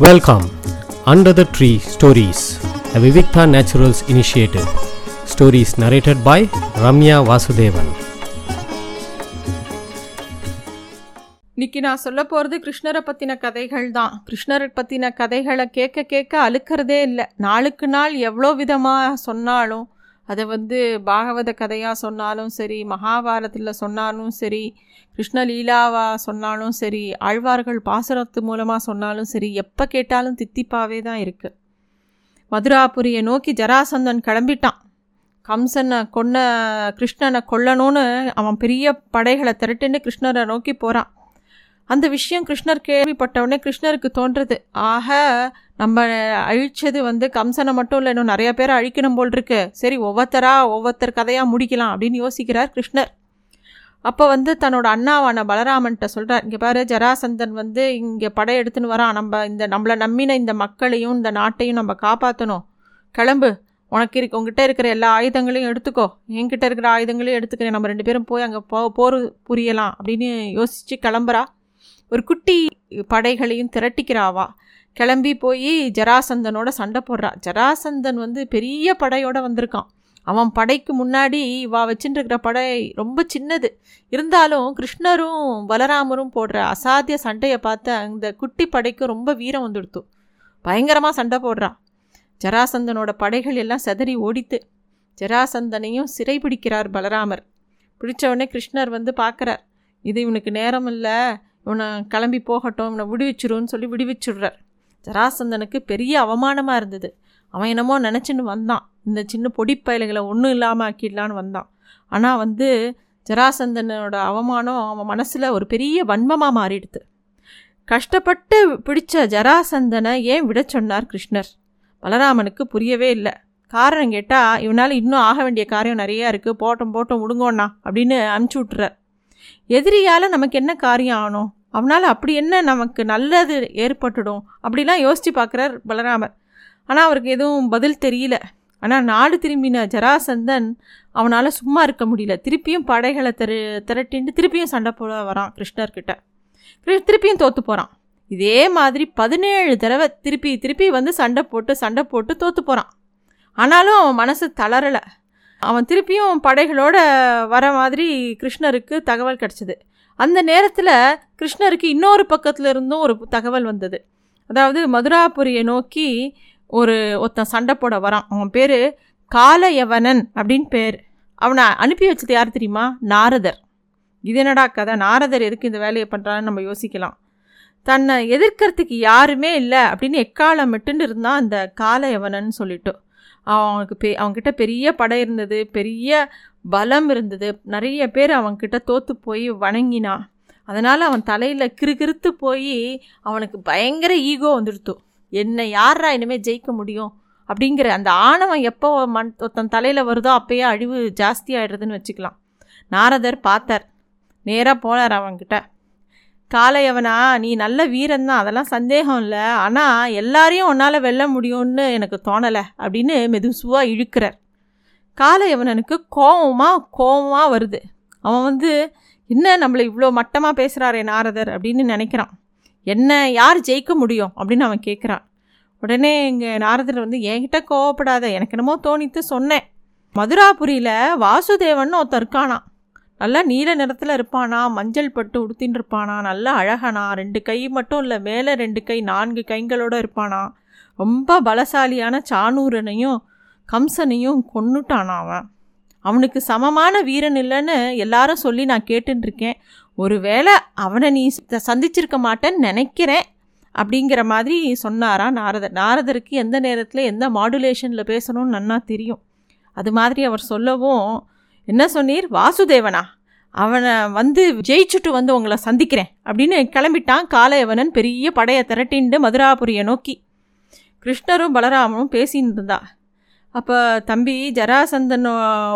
Welcome under the tree stories a naturals initiative initiative. Narrated narrated Ramya Vasudevan இன்னைக்கு நான் சொல்ல போகிறது கிருஷ்ணரை பற்றின கதைகள் தான் கிருஷ்ணரை பற்றின கதைகளை கேட்க கேட்க அழுக்கிறதே இல்லை நாளுக்கு நாள் எவ்வளோ விதமாக சொன்னாலும் அதை வந்து பாகவத கதையாக சொன்னாலும் சரி மகாபாரதத்தில் சொன்னாலும் சரி கிருஷ்ணலீலாவாக சொன்னாலும் சரி ஆழ்வார்கள் பாசுரத்து மூலமாக சொன்னாலும் சரி எப்போ கேட்டாலும் தித்திப்பாவே தான் இருக்குது மதுராபுரியை நோக்கி ஜராசந்தன் கிளம்பிட்டான். கம்சனை கொன்ன கிருஷ்ணனை கொல்லணும்னு அவன் பெரிய படைகளை திரட்டுன்னு கிருஷ்ணரை நோக்கி போகிறான் அந்த விஷயம் கிருஷ்ணர் கேள்விப்பட்டவுடனே கிருஷ்ணருக்கு தோன்றது. ஆக நம்ம அழிச்சது வந்து கம்சனை மட்டும் இல்லை இன்னும் நிறைய பேரை அழிக்கணும் போல் இருக்கு. சரி ஒவ்வொருத்தராக ஒவ்வொருத்தர் கதையாக முடிக்கலாம் அப்படின்னு யோசிக்கிறார் கிருஷ்ணர். அப்போ வந்து தன்னோட அண்ணாவான பலராமன்கிட்ட சொல்கிறார் இங்கே பாரு ஜராசந்தன் வந்து இங்கே படை எடுத்துன்னு வரான். நம்ம இந்த நம்மளை நம்பின இந்த மக்களையும் இந்த நாட்டையும் நம்ம காப்பாற்றணும் கிளம்பு. உனக்கு இருக்கு உங்ககிட்ட இருக்கிற எல்லா ஆயுதங்களையும் எடுத்துக்கோ. என்கிட்ட இருக்கிற ஆயுதங்களையும் எடுத்துக்கிறேன். நம்ம ரெண்டு பேரும் போய் அங்கே போ போர் புரியலாம். அப்படின்னு யோசித்து கிளம்புறா. ஒரு குட்டி படைகளையும் திரட்டிக்கிறாவா கிளம்பி போய் ஜராசந்தனோட சண்டை போடுறான் ஜராசந்தன் வந்து பெரிய படையோடு வந்திருக்கான். அவன் படைக்கு முன்னாடி வா வச்சுட்டுருக்கிற படை ரொம்ப சின்னது. இருந்தாலும் கிருஷ்ணரும் பலராமரும் போடுற அசாத்திய சண்டையை பார்த்து அந்த குட்டி படைக்கு ரொம்ப வீரம் வந்துடுத்து. பயங்கரமாக சண்டை போடுறான் ஜராசந்தனோட படைகள் எல்லாம் செதறி ஓடித்து ஜராசந்தனையும் சிறை பிடிக்கிறார் பலராமர். பிடிச்சவொடனே கிருஷ்ணர் வந்து பார்க்குறார். இது இவனுக்கு நேரம் இல்லை. இவனை கிளம்பி போகட்டும். இவனை விடுவிச்சிருன்னு சொல்லி விடுவிச்சுடுறார். ஜராசந்தனுக்கு பெரிய அவமானமாக இருந்தது. அவன் என்னமோ நினச்சின்னு வந்தான். இந்த சின்ன பொடிப்பயல்களை ஒன்றும் இல்லாமல் ஆக்கிடலான்னு வந்தான். ஆனால் வந்து ஜராசந்தனோட அவமானம் அவன் மனசில் ஒரு பெரிய வன்மமாக மாறிடுது கஷ்டப்பட்டு பிடிச்ச ஜராசந்தனை ஏன் விட சொன்னார் கிருஷ்ணர்? பலராமனுக்கு புரியவே இல்லை. காரணம் கேட்டால் இவனால் இன்னும் ஆக வேண்டிய காரியம் நிறையா இருக்குது போட்டோம் போட்டோம் விடுங்கோண்ணா அப்படின்னு அனுப்பிச்சி விட்டுறார். எதிரியால் நமக்கு என்ன காரியம் ஆகணும்? அவனால் அப்படி என்ன நமக்கு நல்லது ஏற்பட்டுடும்? அப்படிலாம் யோசித்து பார்க்குறார் பலராமர். ஆனால் அவருக்கு எதுவும் பதில் தெரியல. ஆனால் நாடு திரும்பின ஜராசந்தன் அவனால் சும்மா இருக்க முடியல. திருப்பியும் படைகளை திரு திரட்டின்ட்டு திருப்பியும் சண்டை போட வரான் கிருஷ்ணர்கிட்ட. திருப்பியும் தோற்று போகிறான் இதே மாதிரி பதினேழு தடவை திருப்பி திருப்பி வந்து சண்டை போட்டு சண்டை போட்டு தோற்று போகிறான் ஆனாலும் அவன் மனசு தளரலை. அவன் திருப்பியும் படைகளோட வர மாதிரி கிருஷ்ணருக்கு தகவல் கிடச்சிது. அந்த நேரத்தில் கிருஷ்ணருக்கு இன்னொரு பக்கத்தில் இருந்தும் ஒரு தகவல் வந்தது. அதாவது மதுராபுரியை நோக்கி ஒரு ஒருத்தன் சண்டை போட வரான். அவன் பேர் காலயவனன் அப்படின்னு பேர். அவனை அனுப்பி வச்சது யார் தெரியுமா? நாரதர். இது என்னடா கதை? நாரதர் எதுக்கு இந்த வேலையை பண்ணுறான்னு நம்ம யோசிக்கலாம். தன்னை எதிர்க்கிறதுக்கு யாருமே இல்லை அப்படின்னு எக்காலம் மட்டுன்னு இருந்தான் அந்த காலயவனன் சொல்லிட்டு. அவனுக்கு பெ அவன்கிட்ட பெரிய படை இருந்தது பெரிய பலம் இருந்தது. நிறைய பேர் அவன்கிட்ட தோற்று போய் வணங்கினான் அதனால் அவன் தலையில் கிறுகிறுத்து போய் அவனுக்கு பயங்கர ஈகோ வந்துடுத்து. என்னை யாரா இனிமேல் ஜெயிக்க முடியும்? அப்படிங்கிற அந்த ஆணவம் எப்போ மண் ஒருத்தன் தலையில் வருதோ அப்போயே அழிவு ஜாஸ்தி ஆகிடுறதுன்னு வச்சுக்கலாம். நாரதர் பார்த்தார். நேராக போனார் அவன்கிட்ட. காளையவனா நீ நல்ல வீரன் தான் அதெல்லாம் சந்தேகம் இல்லை. ஆனால் எல்லாரையும் உன்னால் வெல்ல முடியும்னு எனக்கு தோணலை. அப்படின்னு மெதுசுவாக இழுக்கிறார். காலையவனனுக்கு கோபமாக கோபமாக வருது. அவன் வந்து என்ன நம்மளை இவ்வளோ மட்டமாக பேசுகிறாரே நாரதர்? அப்படின்னு நினைக்கிறான். என்ன யார் ஜெயிக்க முடியும்? அப்படின்னு அவன் கேட்குறான் உடனே எங்கள் நாரதர் வந்து என்கிட்ட கோவப்படாத எனக்கு என்னமோ தோணித்து சொன்னேன். மதுராபுரியில் வாசுதேவன் ஒருத்தர் இருக்கானா? நல்லா நீல நிறத்தில் இருப்பானா? மஞ்சள் பட்டு உடுத்தின்னு இருப்பானா? நல்லா அழகனா? ரெண்டு கை மட்டும் இல்லை மேலே ரெண்டு கை நான்கு கைங்களோடு இருப்பானா? ரொம்ப பலசாலியான சானூரனையும் கம்சனையும் கொன்னுட்டானா அவன்? அவனுக்கு சமமான வீரன் இல்லைன்னு எல்லாரும் சொல்லி நான் கேட்டுருக்கேன் ஒருவேளை அவனை நீ சந்திச்சிருக்க மாட்டேன்னு நினைக்கிறேன் அப்படிங்கிற மாதிரி சொன்னாரா நாரதர். நாரதருக்கு எந்த நேரத்தில் எந்த மாடுலேஷனில் பேசணும்னு நன்னா தெரியும். அது மாதிரி அவர் சொல்லவும் என்ன சொன்னீர்? வாசுதேவனா? அவனை வந்து ஜெயிச்சுட்டு வந்து உங்களை சந்திக்கிறேன் அப்படின்னு கிளம்பிட்டான் காலையவனன் பெரிய படையை திரட்டின்னு மதுராபுரியை நோக்கி. கிருஷ்ணரும் பலராமனும் பேசின்னு இருந்தா அப்போ தம்பி ஜராசந்தன்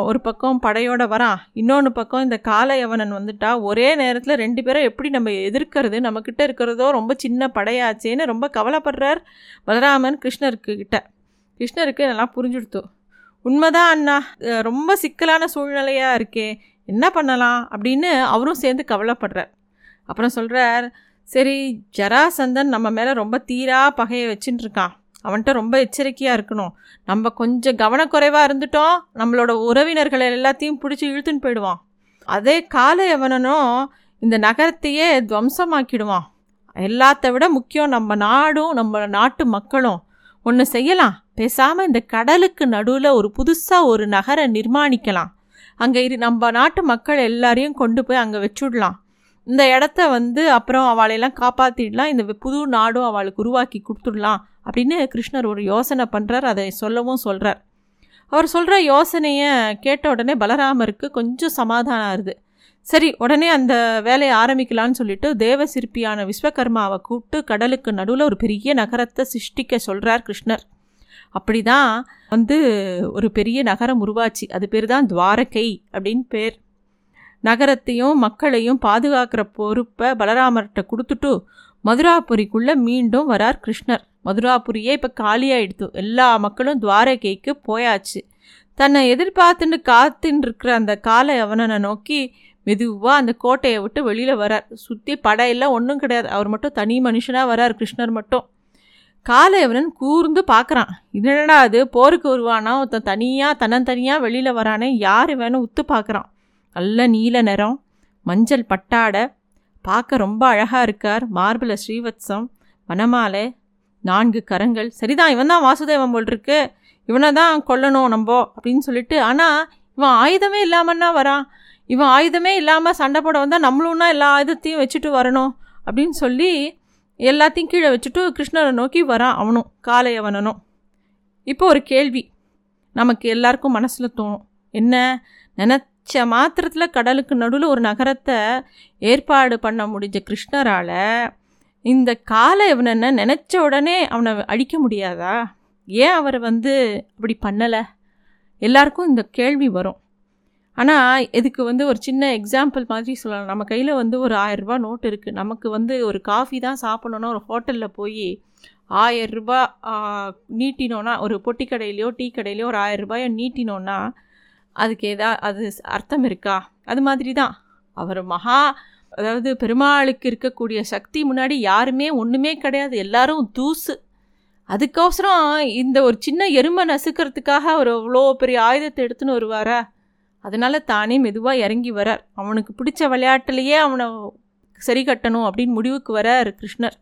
ஒரு பக்கம் படையோடு வரான். இன்னொன்று பக்கம் இந்த காளையவனன் வந்துட்டா. ஒரே நேரத்தில் ரெண்டு பேரும் எப்படி நம்ம எதிர்க்கிறது? நம்மக்கிட்ட இருக்கிறதோ ரொம்ப சின்ன படையாச்சேன்னு ரொம்ப கவலைப்படுறார் பலராமன் கிருஷ்ணருக்கு கிட்ட. கிருஷ்ணருக்கு நல்லா புரிஞ்சுடுத்து. உண்மைதான் அண்ணா. ரொம்ப சிக்கலான சூழ்நிலையாக இருக்கே. என்ன பண்ணலாம்? அப்படின்னு அவரும் சேர்ந்து கவலைப்படுறார். அப்புறம் சொல்கிறார் சரி ஜராசந்தன் நம்ம மேலே ரொம்ப தீரா பகையை வச்சுட்டுருக்கான் அவன்கிட்ட ரொம்ப எச்சரிக்கையாக இருக்கணும். நம்ம கொஞ்சம் கவனக்குறைவாக இருந்துட்டோம் நம்மளோட உறவினர்களை எல்லாத்தையும் பிடிச்சி இழுத்துன்னு போயிடுவான். அதே காலை எவனனும் இந்த நகரத்தையே துவம்சமாக்கிடுவான். எல்லாத்த விட முக்கியம் நம்ம நாடும் நம்ம நாட்டு மக்களும். ஒன்று செய்யலாம். பேசாமல் இந்த கடலுக்கு நடுவில் ஒரு புதுசாக ஒரு நகரை நிர்மாணிக்கலாம். அங்கே இரு நம்ம நாட்டு மக்கள் எல்லாரையும் கொண்டு போய் அங்கே வச்சுடலாம். இந்த இடத்த வந்து அப்புறம் அவளையெல்லாம் காப்பாற்றிடலாம் இந்த புது நாடும் அவளுக்கு உருவாக்கி கொடுத்துடலாம். அப்படின்னு கிருஷ்ணர் ஒரு யோசனை பண்ணுறார் அதை சொல்லவும் சொல்கிறார் அவர் சொல்கிற யோசனையை கேட்ட உடனே பலராமருக்கு கொஞ்சம் சமாதானம் ஆகுது சரி உடனே அந்த வேலையை ஆரம்பிக்கலான்னு சொல்லிட்டு தேவ சிற்பியான விஸ்வகர்மாவை கூப்பிட்டு கடலுக்கு நடுவில் ஒரு பெரிய நகரத்தை சிருஷ்டிக்க சொல்கிறார் கிருஷ்ணர். அப்படி தான் வந்து ஒரு பெரிய நகரம் உருவாச்சு. அது பேர் தான் துவாரகை அப்படின்னு பேர். நகரத்தையும் மக்களையும் பாதுகாக்கிற பொறுப்பை பலராமர்கிட்ட கொடுத்துட்டு மதுராபுரிக்குள்ளே மீண்டும் வரார் கிருஷ்ணர். மதுராபுரியே இப்போ காலியாகிடுத்து எல்லா மக்களும் துவாரகைக்கு போயாச்சு. தன்னை எதிர்பார்த்துட்டு காத்துன்னு இருக்கிற அந்த காலை அவனனை நோக்கி மெதுவாக அந்த கோட்டையை விட்டு வெளியில் வரார். சுற்றி படையெல்லாம் ஒன்றும் கிடையாது. அவர் மட்டும் தனி மனுஷனாக வரார் கிருஷ்ணர் மட்டும். காலையவனன் கூர்ந்து பார்க்குறான் என்னடா அது? போருக்கு வருவானா? ஒருத்தன் தனியாக தன்னந்தனியாக வெளியில் வரானே? யார் வேணும் உத்து பார்க்குறான் நல்ல நீல நிறம் மஞ்சள் பட்டாடை. பார்க்க ரொம்ப அழகாக இருக்கார். மார்பிள ஸ்ரீவத்சம் வனமாலை நான்கு கரங்கள். சரிதான் இவன் தான் வாசுதேவன் போல் இருக்கு இவனை தான் கொல்லணும் நம்போ அப்படின்னு சொல்லிட்டு ஆனால் இவன் ஆயுதமே இல்லாமன்னா வரான் இவன் ஆயுதமே இல்லாமல் சண்டை போட வந்தால் நம்மளும்னா எல்லா ஆயுதத்தையும் வச்சுட்டு வரணும் அப்படின்னு சொல்லி எல்லாத்தையும் கீழே வச்சுட்டு கிருஷ்ணரை நோக்கி வரான் அவனும் காளையவனனும் இப்போ ஒரு கேள்வி. நமக்கு எல்லாருக்கும் மனசில் தோணும். என்ன? நினச்ச மாத்திரத்தில் கடலுக்கு நடுவில் ஒரு நகரத்தை ஏற்பாடு பண்ண முடிஞ்ச கிருஷ்ணரால் இந்த காளையவனனை நினச்ச உடனே அவனை அடிக்க முடியாதா? ஏன் அவரை வந்து அப்படி பண்ணலை? எல்லாருக்கும் இந்த கேள்வி வரும். ஆனால் இதுக்கு வந்து ஒரு சின்ன எக்ஸாம்பிள் மாதிரி சொல்லலாம். நம்ம கையில் வந்து ஒரு ஆயரூபா நோட் இருக்குது நமக்கு வந்து ஒரு காஃபி தான் சாப்பிடணுன்னா ஒரு ஹோட்டலில் போய் ஆயரூபா நீட்டினோன்னா ஒரு பொட்டி கடையிலையோ டீ கடையிலையோ ஒரு ஆயரரூபாயை நீட்டினோன்னா அதுக்கு எதா அது அர்த்தம் இருக்கா? அது மாதிரி தான் அவர் மகா அதாவது பெருமாளுக்கு இருக்கக்கூடிய சக்தி முன்னாடி யாருமே ஒன்றுமே கிடையாது. எல்லாரும் தூசு. அதுக்கோசரம் இந்த ஒரு சின்ன எருமை நசுக்கிறதுக்காக அவர் அவ்வளோ பெரிய ஆயுதத்தை எடுத்துன்னு வருவாரா? அதனால் தானே மெதுவாக இறங்கி வரார். அவனுக்கு பிடிச்ச விளையாட்டுலேயே அவனை சரி கட்டணும் அப்படின்னு முடிவுக்கு வரார் கிருஷ்ணர்.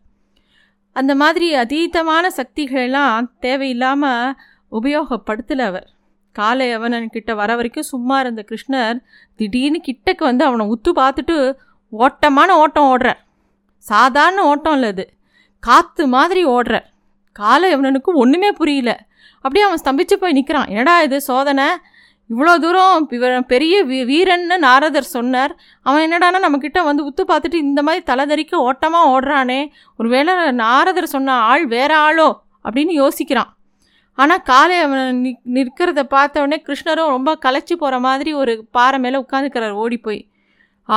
அந்த மாதிரி அதீதமான சக்திகளெல்லாம் தேவையில்லாமல் உபயோகப்படுத்தலை அவர். காலை அவனன்கிட்ட வர வரைக்கும் சும்மா இருந்த கிருஷ்ணர் திடீர்னு கிட்டக்கு வந்து அவனை உத்து பார்த்துட்டு ஓட்டமான ஓட்டம் ஓடுறார் சாதாரண ஓட்டம் இல்லை அது காற்று மாதிரி ஓடுறார் காலை இவனுக்கு ஒன்றுமே புரியல. அப்படியே அவன் ஸ்தம்பிச்சு போய் நிற்கிறான் என்னடா இது சோதனை? இவ்வளோ தூரம் இவர் பெரிய வீ வீரன்னு நாரதர் சொன்னார். அவன் என்னடானா நம்மக்கிட்ட வந்து உத்து பார்த்துட்டு இந்த மாதிரி தலைதறிக்க ஓட்டமாக ஓடுறானே. ஒருவேளை நாரதர் சொன்ன ஆள் வேற ஆளோ? அப்படின்னு யோசிக்கிறான். ஆனால் காலை அவன் நி நிற்கிறத பார்த்தவொடனே கிருஷ்ணரும் ரொம்ப கலைச்சி போகிற மாதிரி ஒரு பாறை மேலே உட்காந்துக்கிறார் ஓடி போய்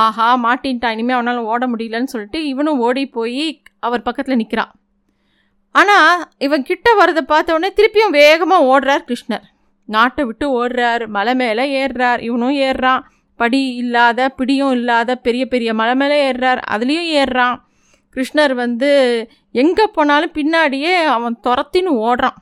ஆஹா மாட்டின்ட்டான் இனிமேல் அவனால் ஓட முடியலன்னு சொல்லிட்டு இவனும் ஓடி போய் அவர் பக்கத்தில் நிற்கிறான் ஆனால் இவன் கிட்ட வரதை பார்த்தவொடனே திருப்பியும் வேகமாக ஓடுறார் கிருஷ்ணர். நாட்டை விட்டு ஓடுறார் மலை மேலே ஏறுறார் இவனும் ஏறுறான். படி இல்லாத பிடியும் இல்லாத பெரிய பெரிய மலை மேலே ஏறுறார் அதுலேயும் ஏறுறான். கிருஷ்ணர் வந்து எங்கே போனாலும் பின்னாடியே அவன் துரத்தின்னு ஓடுறான்.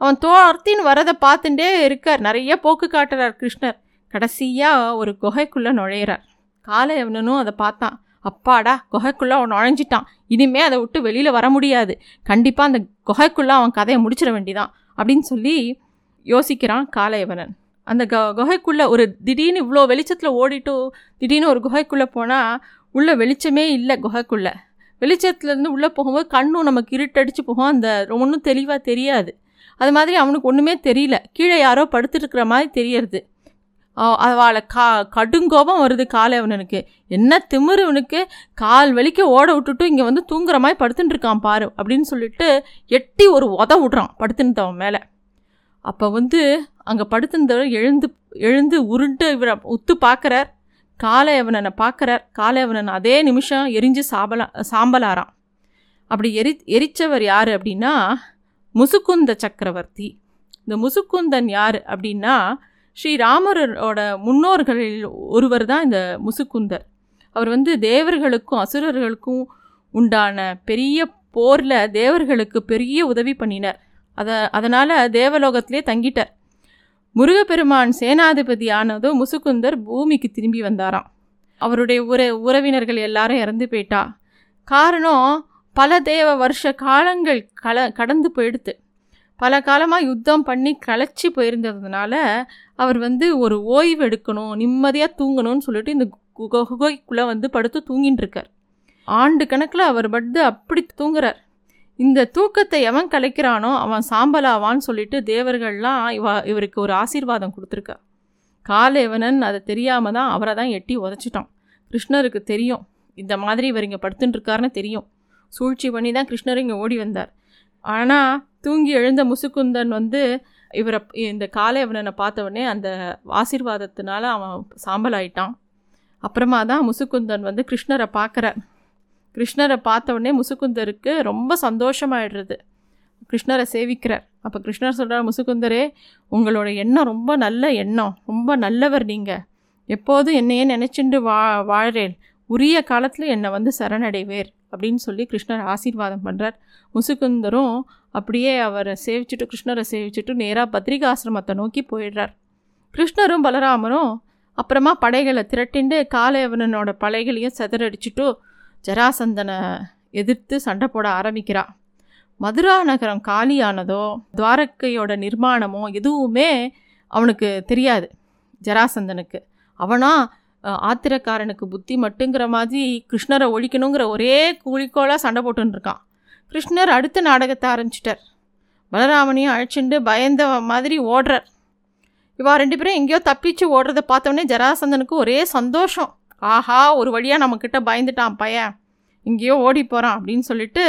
அவன் துரத்தின்னு வரதை பார்த்துட்டே இருக்கார் நிறைய போக்கு காட்டுறார் கிருஷ்ணர். கடைசியாக ஒரு குகைக்குள்ளே நுழையிறார். காலையவனும் அதை பார்த்தான். அப்பாடா குகைக்குள்ளே அவன் நுழைஞ்சிட்டான். இனிமே அதை விட்டு வெளியில் வர முடியாது. கண்டிப்பாக அந்த குகைக்குள்ளே அவன் கதையை முடிச்சிட வேண்டிதான் அப்படின்னு சொல்லி யோசிக்கிறான் காளையவனன் அந்த க குகைக்குள்ளே ஒரு திடீர்னு இவ்வளோ வெளிச்சத்தில் ஓடிட்டு திடீர்னு ஒரு குகைக்குள்ளே போனால் உள்ளே வெளிச்சமே இல்லை குகைக்குள்ளே. வெளிச்சத்துலேருந்து உள்ளே போகும்போது கண்ணும் நமக்கு இருட்டடிச்சு போகும். அந்த ஒன்றும் தெளிவாக தெரியாது. அது மாதிரி அவனுக்கு ஒன்றுமே தெரியல. கீழே யாரோ படுத்துருக்கிற மாதிரி தெரியறது. அவளை கா கடுங்கோபம் வருது காலைவனனுக்கு என்ன திமிரு இவனுக்கு. கால் வலிக்க ஓட விட்டுட்டு இங்கே வந்து தூங்குற மாதிரி படுத்துட்டு இருக்கான் பாரு அப்படின்னு சொல்லிட்டு எட்டி ஒரு உத விட்றான் படுத்துனவன் மேலே. அப்போ வந்து அங்கே படுத்திருந்தவர் எழுந்து எழுந்து உருண்டு இவரை உத்து பார்க்குறார் காலையவனனை பார்க்குறார் காலையவனன் அதே நிமிஷம் எரிஞ்சு சாம்பலா சாம்பலாராம். அப்படி எரி எரித்தவர் யார் அப்படின்னா முசுக்குந்த சக்கரவர்த்தி. இந்த முசுக்குந்தன் யார் அப்படின்னா ஸ்ரீராமரோட முன்னோர்களில் ஒருவர் தான் இந்த முசுக்குந்தர். அவர் வந்து தேவர்களுக்கும் அசுரர்களுக்கும் உண்டான பெரிய போரில் தேவர்களுக்கு பெரிய உதவி பண்ணினார். அதை அதனால் தேவலோகத்திலே தங்கிட்டார். முருகப்பெருமான் சேனாதிபதி ஆனதும் முசுகுந்தர் பூமிக்கு திரும்பி வந்தாராம். அவருடைய உற உறவினர்கள் எல்லாரும் இறந்து போயிட்டா. காரணம் பல தேவ வருஷ காலங்கள் கல கடந்து போயிடுத்து. பல காலமாக யுத்தம் பண்ணி களைச்சி போயிருந்ததுனால அவர் வந்து ஒரு ஓய்வு எடுக்கணும் நிம்மதியாக தூங்கணும்னு சொல்லிட்டு இந்த குகை குகைக்குள்ளே வந்து படுத்து தூங்கின்னு இருக்கார். ஆண்டு கணக்கில் அவர் படுத்து அப்படி தூங்குறார். இந்த தூக்கத்தை எவன் கலைக்கிறானோ அவன் சாம்பலாவான்னு சொல்லிட்டு தேவர்கள்லாம் இவ இவருக்கு ஒரு ஆசீர்வாதம் கொடுத்துருக்கா காலேவனன் அதை தெரியாமல் தான் அவரை தான் எட்டி உதச்சிட்டான். கிருஷ்ணருக்கு தெரியும் இந்த மாதிரி இவர் இங்கே படுத்துட்டு இருக்காருன்னு தெரியும். சூழ்ச்சி பண்ணி தான் கிருஷ்ணர் இங்கே ஓடி வந்தார். ஆனால் தூங்கி எழுந்த முசுக்குந்தன் வந்து இவரை இந்த காலேவனனை பார்த்த உடனே அந்த ஆசீர்வாதத்தினால அவன் சாம்பல் ஆயிட்டான் அப்புறமா தான் முசுக்குந்தன் வந்து கிருஷ்ணரை பார்க்குறார் கிருஷ்ணரை பார்த்த உடனே முசுக்குந்தருக்கு ரொம்ப சந்தோஷமாயிடுறது. கிருஷ்ணரை சேவிக்கிறார் அப்போ கிருஷ்ணர் சொல்கிறார் முசுக்குந்தரே உங்களோட எண்ணம் ரொம்ப நல்ல எண்ணம். ரொம்ப நல்லவர் நீங்கள் எப்போதும் என்னையே நினச்சிண்டு வா வாழ்றேன். உரிய காலத்தில் என்னை வந்து சரணடைவேர். அப்படின்னு சொல்லி கிருஷ்ணர் ஆசீர்வாதம் பண்ணுறார் முசுகுந்தரும் அப்படியே அவரை சேவிச்சுட்டு கிருஷ்ணரை சேவிச்சுட்டு நேராக பத்ரிகாசிரமத்தை நோக்கி போயிடுறார். கிருஷ்ணரும் பலராமரும் அப்புறமா படைகளை திரட்டிண்டு காலையவனோட படைகளையும் செதறடிச்சுட்டு ஜராசந்தனை எதிர்த்து சண்டை போட ஆரம்பிக்கிறா. மதுரா நகரம் காலியானதோ துவாரக்கையோட நிர்மாணமோ எதுவுமே அவனுக்கு தெரியாது ஜராசந்தனுக்கு. அவனா ஆத்திரக்காரனுக்கு புத்தி மட்டுங்கிற மாதிரி கிருஷ்ணரை ஒழிக்கணுங்கிற ஒரே குறிக்கோளாக சண்டை போட்டுன்னு இருக்கான் கிருஷ்ணர் அடுத்த நாடகத்தை ஆரம்பிச்சிட்டார். பலராமனையும் அழைச்சிண்டு பயந்த மாதிரி ஓடுறார். இவா ரெண்டு பேரும் எங்கேயோ தப்பிச்சு ஓடுறத பார்த்தோன்னே ஜராசந்தனுக்கு ஒரே சந்தோஷம். ஆஹா ஒரு வழியாக நம்மக்கிட்ட பயந்துட்டான் பையன். எங்கேயோ ஓடி போகிறான் அப்படின்னு சொல்லிட்டு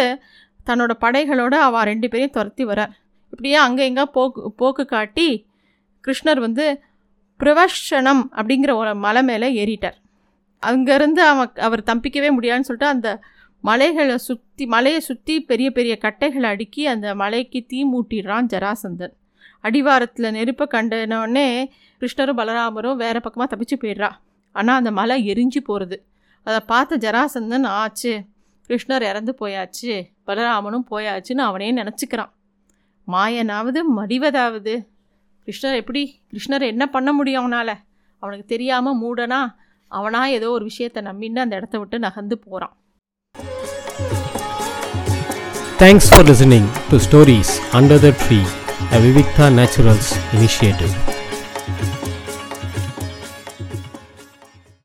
தன்னோட படைகளோட அவள் ரெண்டு பேரையும் துரத்தி வரார். இப்படியே அங்கே எங்கே போக்கு போக்கு காட்டி கிருஷ்ணர் வந்து பிரவஷனம் அப்படிங்கிற ஒரு மலை மேலே ஏறிட்டார். அங்கேருந்து அவன் அவர் தப்பிக்கவே முடியாதுன்னு சொல்லிட்டு அந்த மலைகளை சுற்றி மலையை சுற்றி பெரிய பெரிய கட்டைகளை அடுக்கி அந்த மலைக்கு தீ மூட்டிடுறான் ஜராசந்தன். அடிவாரத்தில் நெருப்பை கண்டனோடனே கிருஷ்ணரும் பலராமரும் வேறு பக்கமாக தப்பிச்சு போயிடுறா. ஆனால் அந்த மலை எரிஞ்சு போகிறது அதை பார்த்த ஜராசந்தன் ஆச்சு கிருஷ்ணர் இறந்து போயாச்சு பலராமனும் போயாச்சுன்னு அவனே நினச்சிக்கிறான். மாயனாவது மடிவதாவது கிருஷ்ணர் எப்படி? கிருஷ்ணர் என்ன பண்ண முடியும் அவனால்? அவனுக்கு தெரியாமல் மூடனா அவனா ஏதோ ஒரு விஷயத்தை நம்பின்னு அந்த இடத்த விட்டு நகர்ந்து போகிறான் thanks for listening to stories under the tree a Vivikta naturals initiative